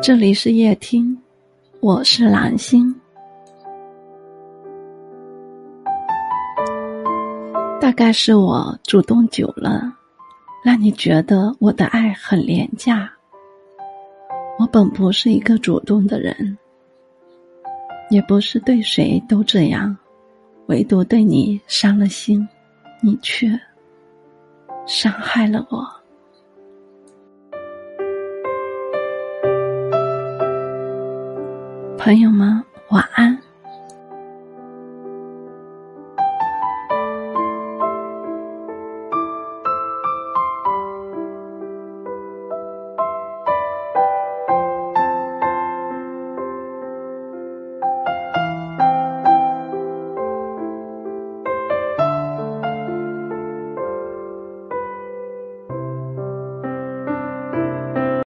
这里是夜听，我是蓝星。大概是我主动久了，让你觉得我的爱很廉价。我本不是一个主动的人，也不是对谁都这样，唯独对你伤了心，你却伤害了我。朋友们，晚安。